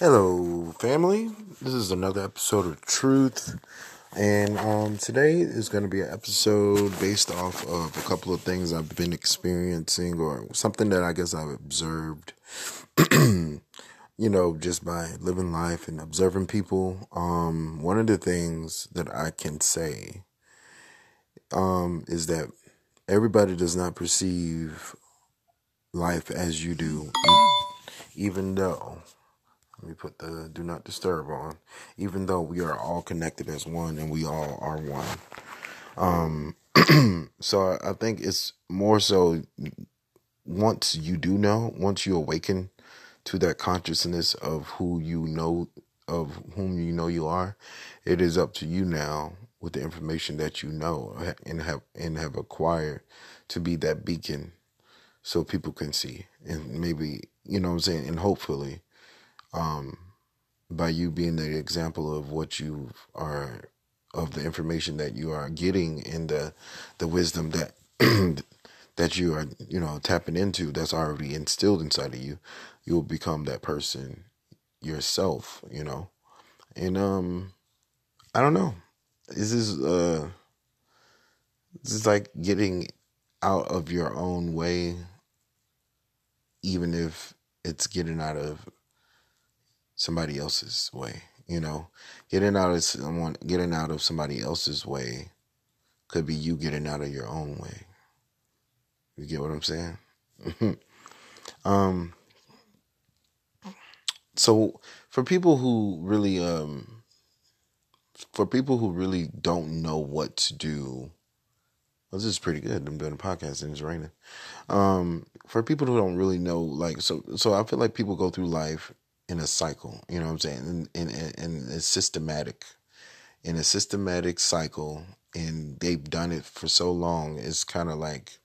Hello, family. This is another episode of Truth, and um, today is going to be an episode based off of a couple of things I've been experiencing, or something that I guess I've observed. you know, just by living life and observing people. Um, one of the things that I can say um, is that everybody does not perceive life as you do, even though let me put the do not disturb on. Even though we are all connected as one and we all are one. Um, so I think it's more so once you do know, once you awaken to that consciousness of who you know, of whom you know you are, it is up to you now with the information that you know and have and have acquired to be that beacon so people can see and maybe you know what I'm saying and hopefully um, by you being the example of what you are of the information that you are getting and the the wisdom that that you are you know tapping into that's already instilled inside of you you'll become that person yourself you know? And um i don't know. This is uh this is like getting out of your own way even if it's getting out of somebody else's way. You know, getting out of someone, getting out of somebody else's way, could be you getting out of your own way. You get what I'm saying? um. So for people who really um, for people who really don't know what to do. Well, this is pretty good. I'm doing a podcast and it's raining. Um, for people who don't really know, like, so, so I feel like people go through life in a cycle. You know what I'm saying? And and, and it's systematic, in a systematic cycle, and they've done it for so long. It's kind of like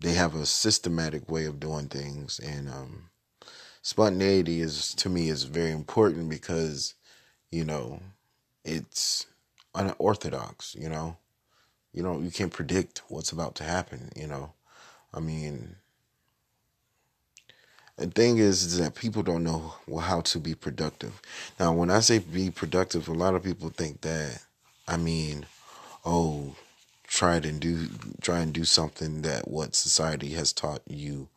they have a systematic way of doing things, and um, spontaneity is to me is very important because you know it's unorthodox. You know, you know you can't predict what's about to happen. You know, I mean the thing is, is that people don't know how to be productive. Now, when I say be productive, a lot of people think that I mean, oh, try and do try and do something that what society has taught you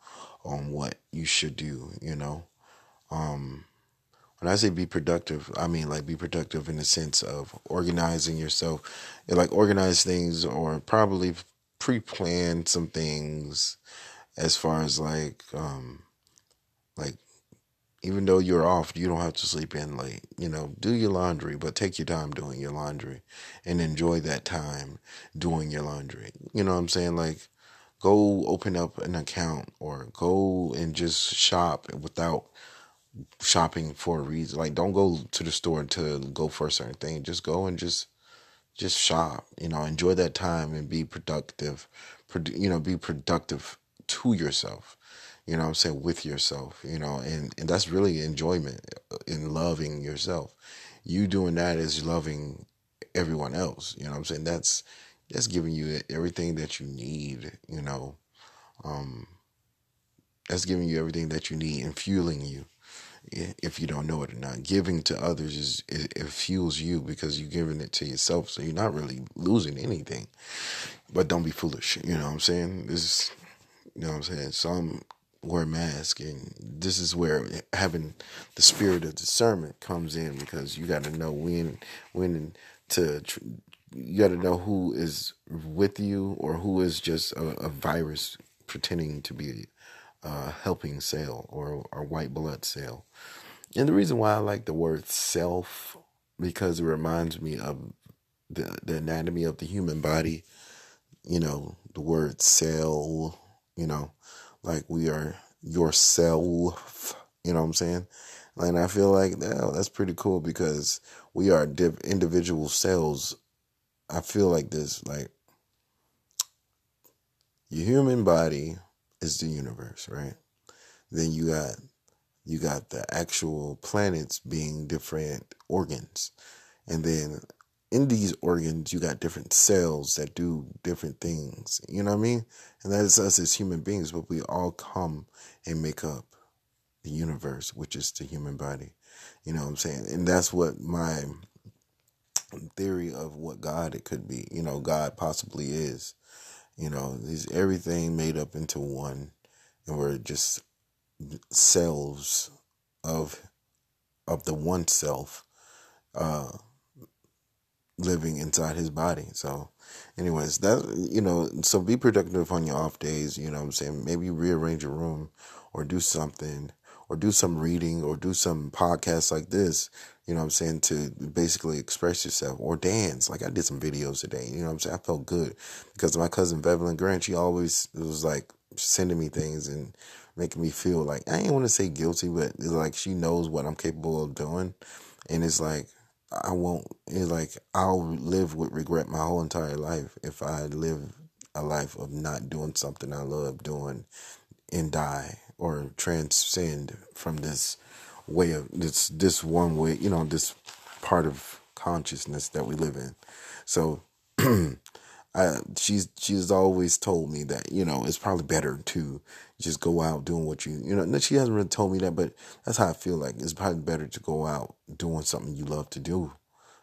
on what you should do. You know, um, when I say be productive, I mean like be productive in the sense of organizing yourself, like organize things or probably pre-plan some things as far as like um like, even though you're off, you don't have to sleep in late. You know, do your laundry, but take your time doing your laundry and enjoy that time doing your laundry. You know what I'm saying? Like, go open up an account or go and just shop without shopping for a reason. Like, don't go to the store to go for a certain thing. Just go and just just shop. You know, enjoy that time and be productive. You know, be productive to yourself you know what I'm saying, with yourself, you know, and, and that's really enjoyment uh, in loving yourself. You doing that is loving everyone else, you know I'm saying? That's that's giving you everything that you need, you know. Um that's giving you everything that you need and fueling you if you don't know it or not. Giving to others is it, it, fuels you because you're giving it to yourself, so you're not really losing anything. But don't be foolish, you know what I'm saying? This, you know what I'm saying. Some wear a mask and this is where having the spirit of discernment comes in because you got to know when when to you got to know who is with you or who is just a, a virus pretending to be a helping cell or a white blood cell and the reason why i like the word self because it reminds me of the, the anatomy of the human body. You know the word cell you know like we are yourself. You know what I'm saying? And I feel like that's pretty cool because we are div- individual cells. I feel like this, like your human body is the universe, right? Then you got you got the actual planets being different organs, and then in these organs, you got different cells that do different things. You know what I mean? And that is us as human beings, but we all come and make up the universe, which is the human body. You know what I'm saying? And that's what my theory of what God it could be, you know, God possibly is. You know, is everything made up into one and we're just cells of of the one self uh living inside his body. So anyways, that you know, so be productive on your off days, you know what I'm saying? Maybe rearrange your room or do something or do some reading or do some podcasts like this, you know what I'm saying, to basically express yourself or dance. Like I did some videos today, you know what I'm saying? I felt good because my cousin Bevelyn Grant, she always was like sending me things and making me feel like I ain't want to say guilty, but it's like she knows what I'm capable of doing. And it's like I won't it's like I'll live with regret my whole entire life if I live a life of not doing something I love doing and die or transcend from this way of this this one way, you know, this part of consciousness that we live in. So I she's she's always told me that, you know, it's probably better to just go out doing what you you know, she hasn't really told me that, but that's how I feel like it's probably better to go out doing something you love to do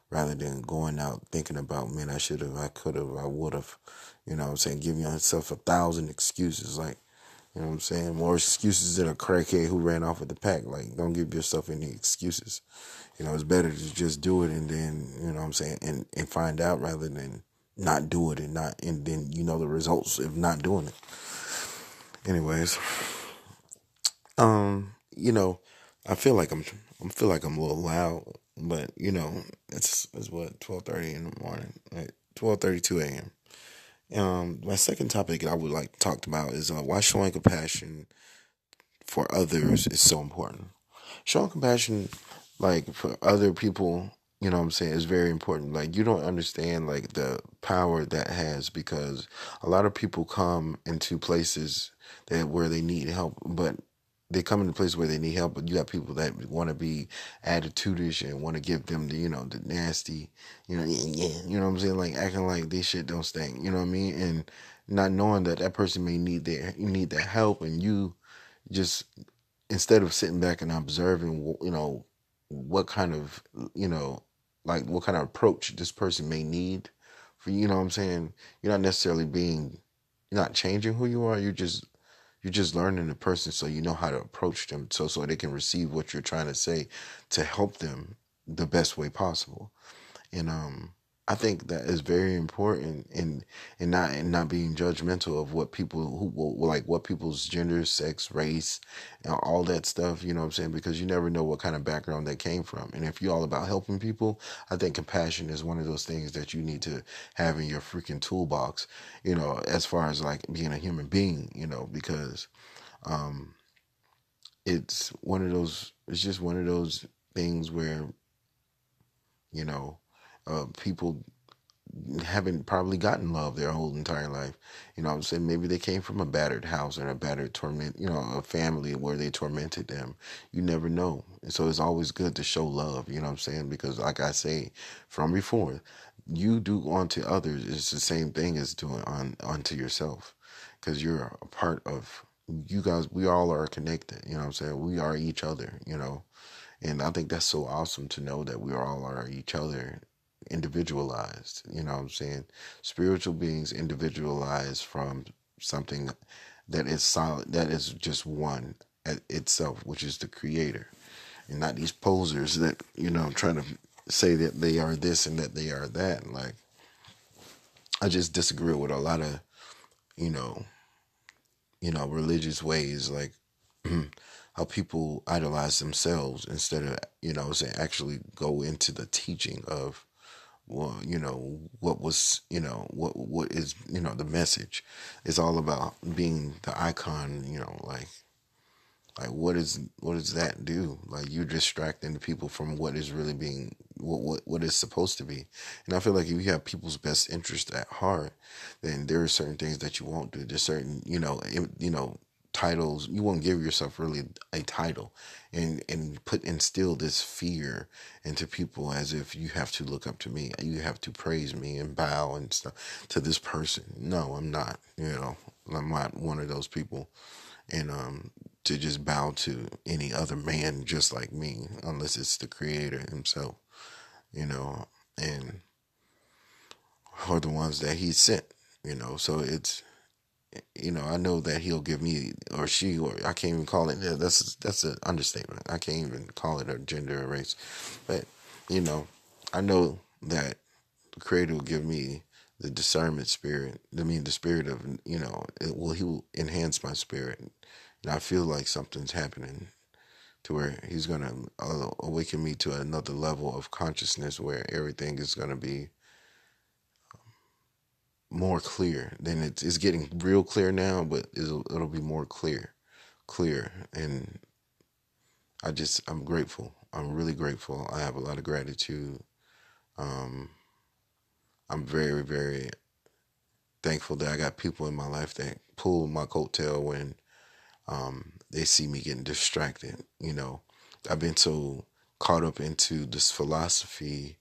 rather than going out thinking about, man, I should have, I could have, I would have, you know I'm saying, giving yourself a thousand excuses. Like, you know what I'm saying? More excuses than a crackhead who ran off with the pack. Like, don't give yourself any excuses. You know, it's better to just do it and then, you know what I'm saying, and, and find out rather than not do it and not, and then you know the results of not doing it. Anyways, um, you know, I feel like I'm, I feel like I'm a little loud, but you know, it's, it's what, 1230 in the morning, like 1232 a.m. Um, my second topic I would like to talk about is uh, why showing compassion for others is so important. Showing compassion, like for other people, you know what I'm saying, is very important. Like you don't understand like the power that has because a lot of people come into places that where they need help, but they come in a place where they need help, but you got people that want to be attitudish and want to give them the, you know, the nasty, you know, yeah, you know what I'm saying, like acting like this shit don't stink, you know what I mean, and not knowing that that person may need their need that help, and you just instead of sitting back and observing, you know, what kind of, you know, like what kind of approach this person may need for you know what I'm saying, you're not necessarily being, you're not changing who you are, you're just you're just learning the person so you know how to approach them so so they can receive what you're trying to say to help them the best way possible. And um I think that is very important in in not in not being judgmental of what people who like what people's gender, sex, race, and all that stuff. You know what I'm saying? Because you never know what kind of background they came from. And if you're all about helping people, I think compassion is one of those things that you need to have in your freaking toolbox. You know, as far as like being a human being. You know, because um, it's one of those. It's just one of those things where you know uh, people haven't probably gotten love their whole entire life. You know I'm saying? Maybe they came from a battered house or a battered torment, you know, a family where they tormented them. You never know. And so it's always good to show love, you know I'm saying? Because like I say from before, you do unto others is the same thing as doing on unto yourself. Cause you're a part of you guys we all are connected, you know I'm saying? We are each other, you know. And I think that's so awesome to know that we all are each other individualized. You know what I'm saying? Spiritual beings individualized from something that is solid, that is just one itself, which is the creator. And not these posers that, you know, trying to say that they are this and that they are that. Like, I just disagree with a lot of, you know, you know, religious ways. Like, how people idolize themselves instead of you know actually go into the teaching of well you know what was you know what what is you know the message. It's all about being the icon you know like like what is what does that do? Like you're distracting the people from what is really being what what, what is supposed to be. And i feel like if you have people's best interest at heart then there are certain things that you won't do. There's certain you know you know titles you won't give yourself really a title and and put instill this fear into people as if you have to look up to me you have to praise me and bow and stuff to this person no i'm not you know i'm not one of those people and um to just bow to any other man just like me, unless it's the creator himself, you know, and or the ones that he sent, you know. So it's you know, I know that he'll give me or she or I can't even call it that's that's an understatement. I can't even call it a gender or race. But, you know, I know that the creator will give me the discernment spirit. I mean the spirit of you know, it will he will enhance my spirit. And I feel like something's happening to where he's gonna uh, awaken me to another level of consciousness where everything is gonna be more clear. Then it's, it's getting real clear now, but it'll, it'll be more clear, clear. And I just, I'm grateful. I'm really grateful. I have a lot of gratitude. Um, I'm very, very thankful that I got people in my life that pull my coattail when um, they see me getting distracted. You know, I've been so caught up into this philosophy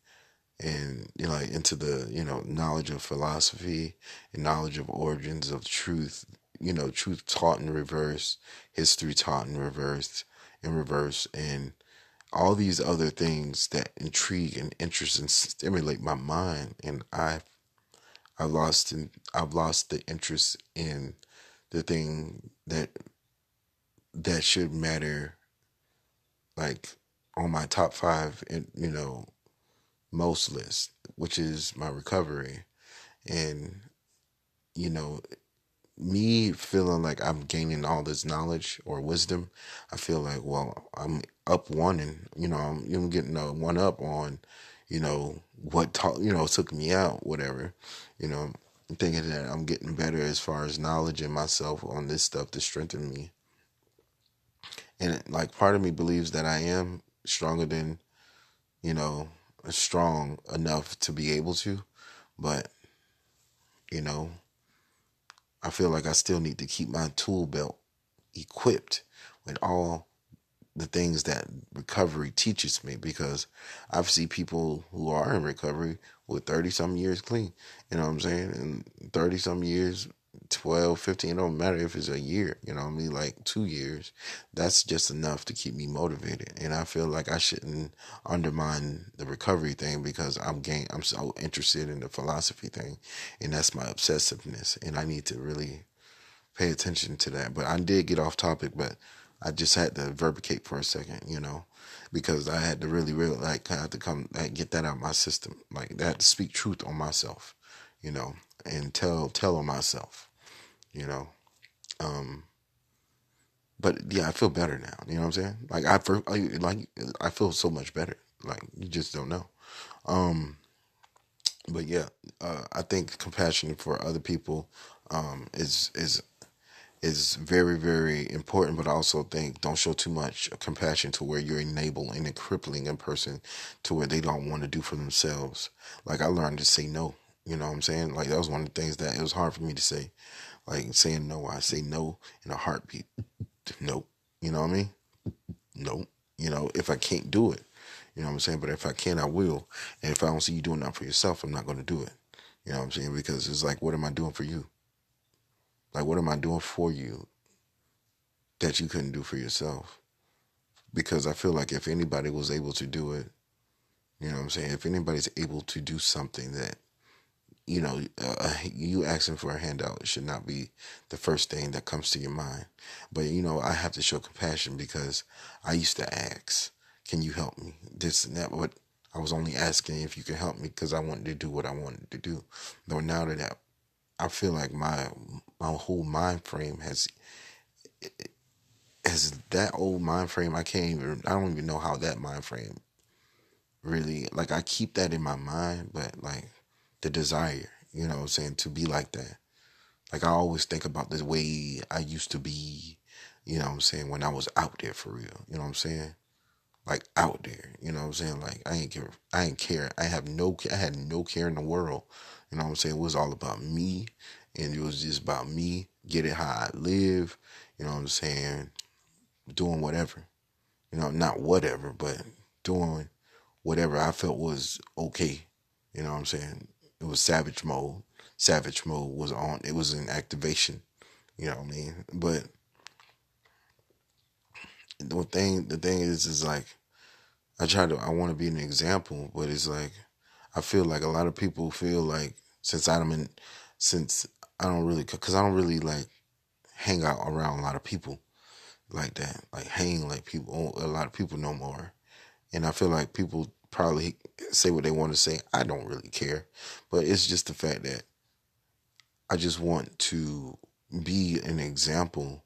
and you know like into the you know knowledge of philosophy and knowledge of origins of truth you know truth taught in reverse history taught in reverse in reverse and all these other things that intrigue and interest and stimulate my mind and i i lost in i've lost the interest in the thing that that should matter like on my top five and you know most list, which is my recovery. And, you know, me feeling like I'm gaining all this knowledge or wisdom, I feel like, well, I'm up one and, you know, I'm, I'm getting a one up on, you know, what taught, you know, took me out, whatever, you know, thinking that I'm getting better as far as knowledge in myself on this stuff to strengthen me. And like part of me believes that I am stronger than, you know, strong enough to be able to, but you know, I feel like I still need to keep my tool belt equipped with all the things that recovery teaches me because I've seen people who are in recovery with 30 some years clean, you know what I'm saying? And 30 some years 12, 15, it don't matter if it's a year, you know I mean? Like two years. That's just enough to keep me motivated. And I feel like I shouldn't undermine the recovery thing because I'm gain I'm so interested in the philosophy thing. And that's my obsessiveness. And I need to really pay attention to that. But I did get off topic, but I just had to verbicate for a second, you know, because I had to really, really like I had to come like, get that out of my system. Like that to speak truth on myself, you know, and tell tell on myself you know. Um, but yeah, I feel better now. You know what I'm saying? Like I, like I feel so much better. Like you just don't know. Um, but yeah, uh, I think compassion for other people um, is is is very very important. But I also think don't show too much compassion to where you're enabling and crippling a person to where they don't want to do for themselves. Like I learned to say no. You know what I'm saying? Like that was one of the things that it was hard for me to say. Like saying no, I say no in a heartbeat. nope. You know what I mean? Nope. You know, if I can't do it, you know what I'm saying? But if I can, I will. And if I don't see you doing that for yourself, I'm not going to do it. You know what I'm saying? Because it's like, what am I doing for you? Like, what am I doing for you that you couldn't do for yourself? Because I feel like if anybody was able to do it, you know what I'm saying? If anybody's able to do something that you know, uh, you asking for a handout should not be the first thing that comes to your mind. But, you know, I have to show compassion because I used to ask, can you help me? This and that. But I was only asking if you could help me because I wanted to do what I wanted to do. Though now that I feel like my my whole mind frame has has that old mind frame. I can't even. I don't even know how that mind frame really like. I keep that in my mind, but like the desire, you know I'm saying, to be like that. Like I always think about the way I used to be, you know I'm saying, when I was out there for real. You know what I'm saying? Like out there. You know what I'm saying? Like I ain't care I ain't care. I have no I had no care in the world. You know what I'm saying? It was all about me and it was just about me, get it how I live, you know what I'm saying, doing whatever. You know, not whatever, but doing whatever I felt was okay. You know what I'm saying? It was savage mode. Savage mode was on. It was in activation. You know what I mean? But the thing the thing is is like I try to I want to be an example, but it's like I feel like a lot of people feel like since I'm in since I don't really because I don't really like hang out around a lot of people like that, like hang like people a lot of people no more, and I feel like people probably say what they want to say. I don't really care, but it's just the fact that I just want to be an example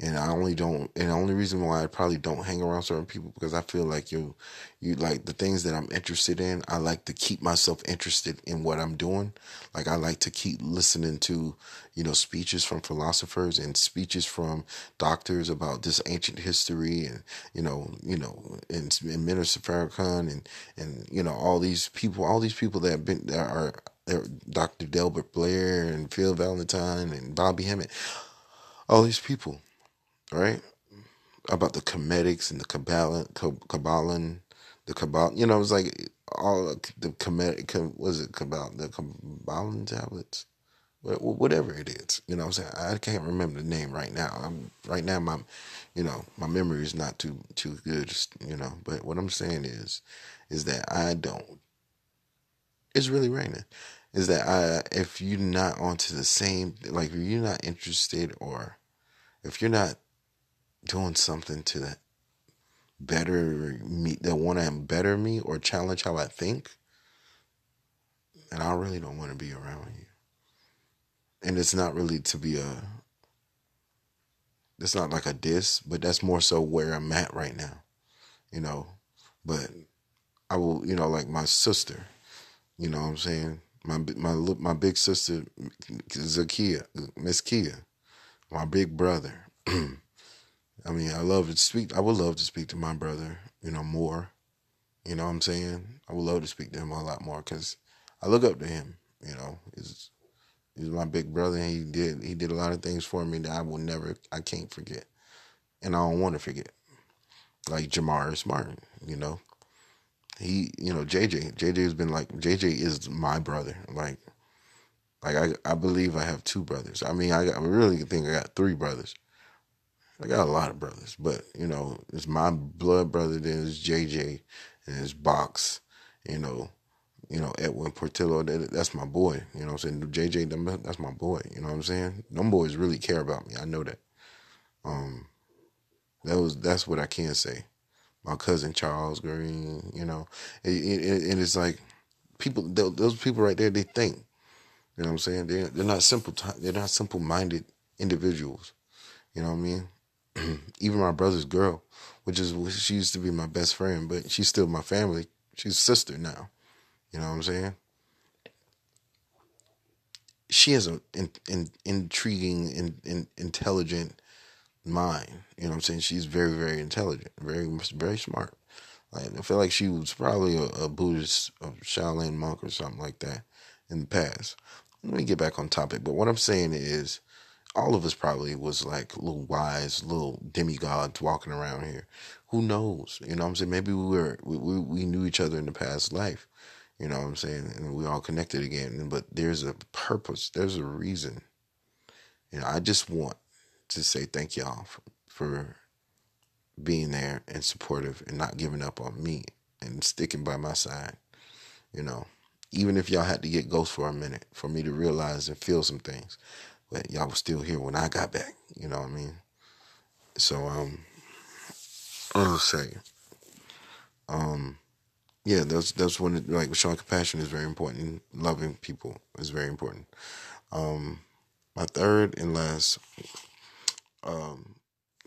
and I only don't and the only reason why I probably don't hang around certain people because I feel like you you like the things that I'm interested in I like to keep myself interested in what I'm doing like I like to keep listening to you know speeches from philosophers and speeches from doctors about this ancient history and you know you know and, and Minister Farrakhan and and you know all these people all these people that have been that are Dr. Delbert Blair and Phil Valentine and Bobby Hemmitt all these people right? About the Kemetics and the Kabbalah, Kabbalah, the Kabbalah. You know, it was like all the Kemetic. Was it Kabbalah? The Kabbalah tablets, whatever it is. You know, I'm saying I can't remember the name right now. I'm right now. My, you know, my memory is not too too good. You know, but what I'm saying is, is that I don't. It's really raining. Is that I if you're not onto the same like if you're not interested or if you're not doing something to that better me that want to better me or challenge how I think, and I really don't want to be around you. And it's not really to be a it's not like a diss, but that's more so where I'm at right now. You know, but I will, you know, like my sister, you know what I'm saying? My my my big sister Zakia, Miss Kia, my big brother. I mean, I love to speak. I would love to speak to my brother, you know, more. You know what I'm saying? I would love to speak to him a lot more because I look up to him. You know, he's he's my big brother. And he did he did a lot of things for me that I will never, I can't forget, and I don't want to forget. Like Jamar Martin, you know, he, you know, JJ. JJ has been like JJ is my brother. Like, like I, I believe I have two brothers. I mean, I, I really think I got three brothers. I got a lot of brothers, but you know, it's my blood brother. Then it's JJ, and it's Box. You know, you know Edwin Portillo. That, that's my boy. You know, what I'm saying JJ. That's my boy. You know what I'm saying? Them boys really care about me. I know that. Um, that was that's what I can say. My cousin Charles Green. You know, and it, it, it's like people. Those people right there. They think. You know what I'm saying? They're they're not simple. They're not simple minded individuals. You know what I mean? even my brother's girl, which is she used to be my best friend, but she's still my family. She's sister now. You know what I'm saying? She has an in, in, intriguing, in, in, intelligent mind. You know what I'm saying? She's very, very intelligent, very, very smart. Like, I feel like she was probably a, a Buddhist, a Shaolin monk or something like that in the past. Let me get back on topic. But what I'm saying is, all of us probably was like little wise, little demigods walking around here. Who knows? You know what I'm saying? Maybe we were we, we knew each other in the past life. You know what I'm saying? And we all connected again. But there's a purpose. There's a reason. You know, I just want to say thank y'all for, for being there and supportive and not giving up on me and sticking by my side. You know, even if y'all had to get ghost for a minute for me to realize and feel some things but y'all was still here when I got back. You know what I mean? So um, I'll say, um, yeah, that's that's when like showing compassion is very important. Loving people is very important. Um, my third and last um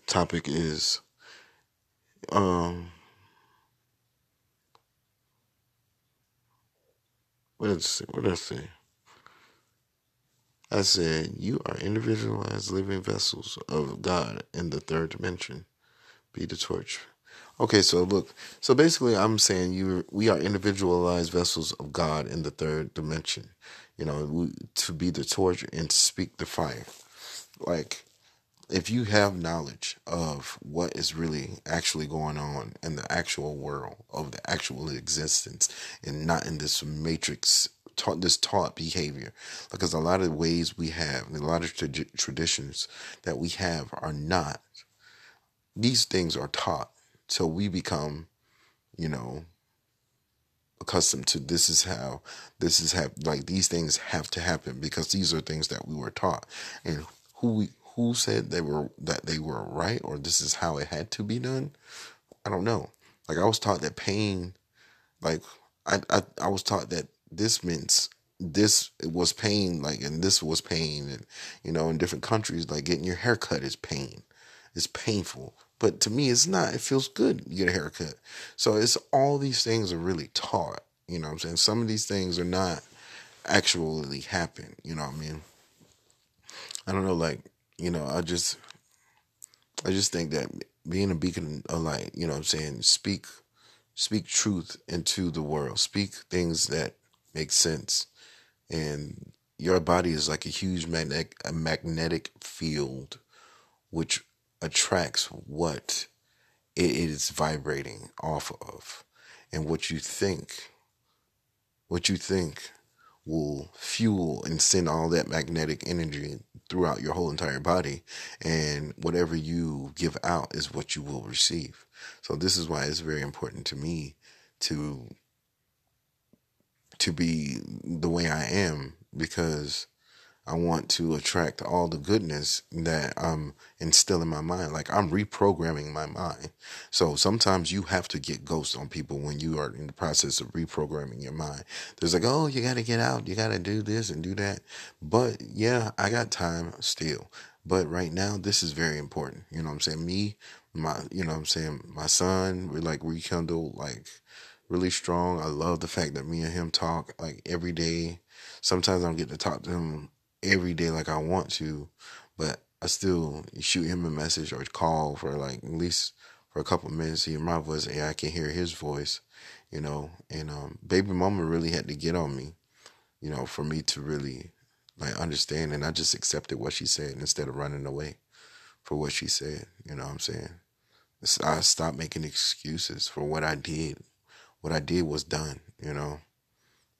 topic is um what did I say? What did I say? I said, You are individualized living vessels of God in the third dimension. Be the torch. Okay, so look, so basically, I'm saying you, we are individualized vessels of God in the third dimension. You know, we, to be the torch and speak the fire. Like, if you have knowledge of what is really actually going on in the actual world of the actual existence, and not in this matrix taught this taught behavior. Because a lot of ways we have a lot of tra- traditions that we have are not these things are taught. So we become, you know, accustomed to this is how this is have like these things have to happen because these are things that we were taught. And who we who said they were that they were right or this is how it had to be done? I don't know. Like i was taught that pain like i i, I was taught that this means this was pain like and this was pain and you know in different countries like getting your haircut is pain it's painful but to me, it's not. It feels good. You get a haircut. So it's all these things are really taught. You know what I'm saying? Some of these things are not actually happen. You know what I mean? I don't know. Like, you know, I just, I just think that being a beacon of light, you know what I'm saying? Speak, speak truth into the world. Speak things that make sense. And your body is like a huge magnetic, a magnetic field, which attracts what it is vibrating off of. And what you think, what you think will fuel and send all that magnetic energy throughout your whole entire body. And whatever you give out is what you will receive. So this is why it's very important to me to to be the way I am because I want to attract all the goodness that I'm instilling in my mind. Like I'm reprogramming my mind. So sometimes you have to get ghosts on people when you are in the process of reprogramming your mind. There's like, oh, you got to get out. You got to do this and do that. But yeah, I got time still. But right now, this is very important. You know what I'm saying? Me, my, you know what I'm saying? My son, we like rekindle like really strong. I love the fact that me and him talk like every day. Sometimes I don't get to talk to him every day like I want to, but I still shoot him a message or call for like at least for a couple minutes, hear my voice, and I can hear his voice, you know. And um, baby mama really had to get on me, you know, for me to really like understand, and I just accepted what she said instead of running away for what she said. You know what I'm saying? I stopped making excuses for what I did. What I did was done, you know,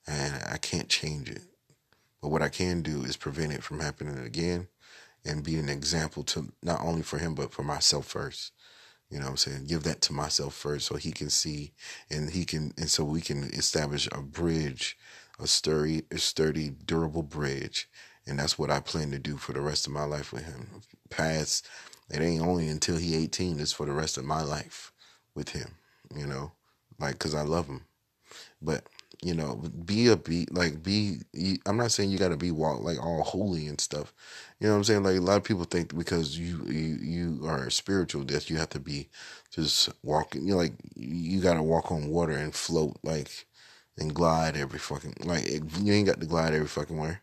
and I can't change it. But what I can do is prevent it from happening again and be an example to not only for him, but for myself first. You know what I'm saying? Give that to myself first so he can see and he can, and so we can establish a bridge, a sturdy, a sturdy, durable bridge. And that's what I plan to do for the rest of my life with him. Past, it ain't only until he 18, it's for the rest of my life with him, you know, like, cause I love him. But you know, be a be like be. I'm not saying you got to be walk like all holy and stuff. You know what I'm saying? Like a lot of people think because you you you are spiritual that you have to be just walking. You know, like you got to walk on water and float like and glide every fucking like you ain't got to glide every fucking way.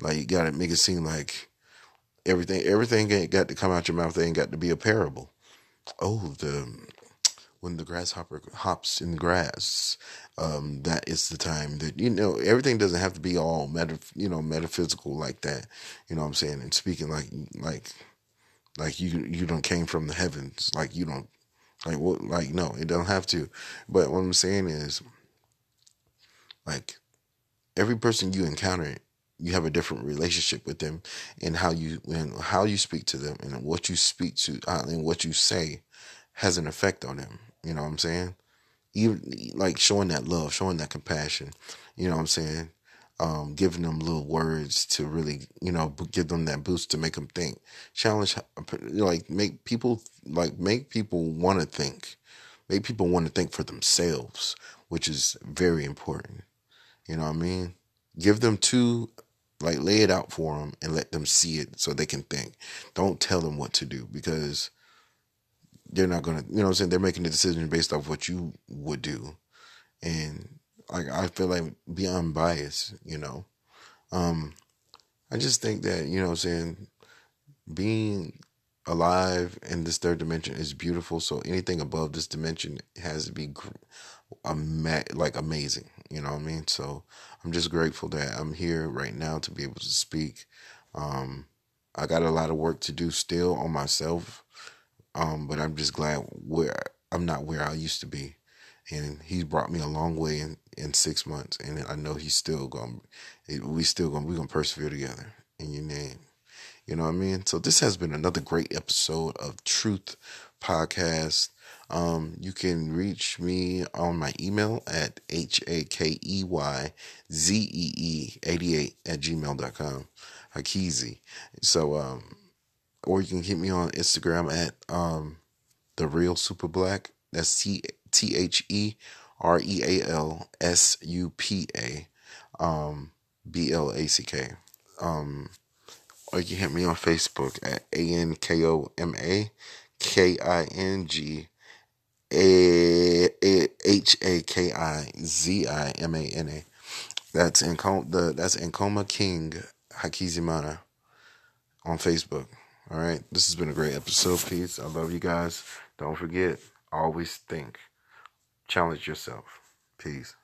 Like you got to make it seem like everything everything ain't got to come out your mouth. They ain't got to be a parable. Oh, the when the grasshopper hops in the grass. Um, that is the time that you know everything doesn't have to be all meta, you know, metaphysical like that. You know what I'm saying? And speaking like like like you you don't came from the heavens, like you don't like what like no, it don't have to. But what I'm saying is like every person you encounter you have a different relationship with them and how you and how you speak to them and what you speak to uh, and what you say has an effect on them you know what I'm saying? Even like showing that love, showing that compassion. You know what I'm saying? Um, giving them little words to really, you know, give them that boost to make them think. Challenge, like make people like make people want to think. Make people want to think for themselves, which is very important. You know what I mean? Give them two, like lay it out for them and let them see it so they can think. Don't tell them what to do because they're not gonna you know I'm saying? They're making a decision based off what you would do. And like I feel like be unbiased you know? Um I just think that you know I'm saying? Being alive in this third dimension is beautiful. So anything above this dimension has to be like amazing. You know what I mean? So I'm just grateful that I'm here right now to be able to speak. Um I got a lot of work to do still on myself um, but I'm just glad where I'm not where I used to be, and he's brought me a long way in, in six months, and I know he's still going. We still going. We gonna persevere together in your name. You know what I mean? So this has been another great episode of Truth podcast. Um, you can reach me on my email at h a k e y z e e 88 at gmail.com. Hakeezy. So, um, or you can hit me on Instagram at um, the real super black. That's T T H E R E A L S U P A um, B L A C K. Um, or you can hit me on Facebook at A N K O M A K I N G A H A K I Z I M A N A. That's in the that's Nkoma King Hakizimana on Facebook. All right, this has been a great episode. Peace. I love you guys. Don't forget, always think, challenge yourself. Peace.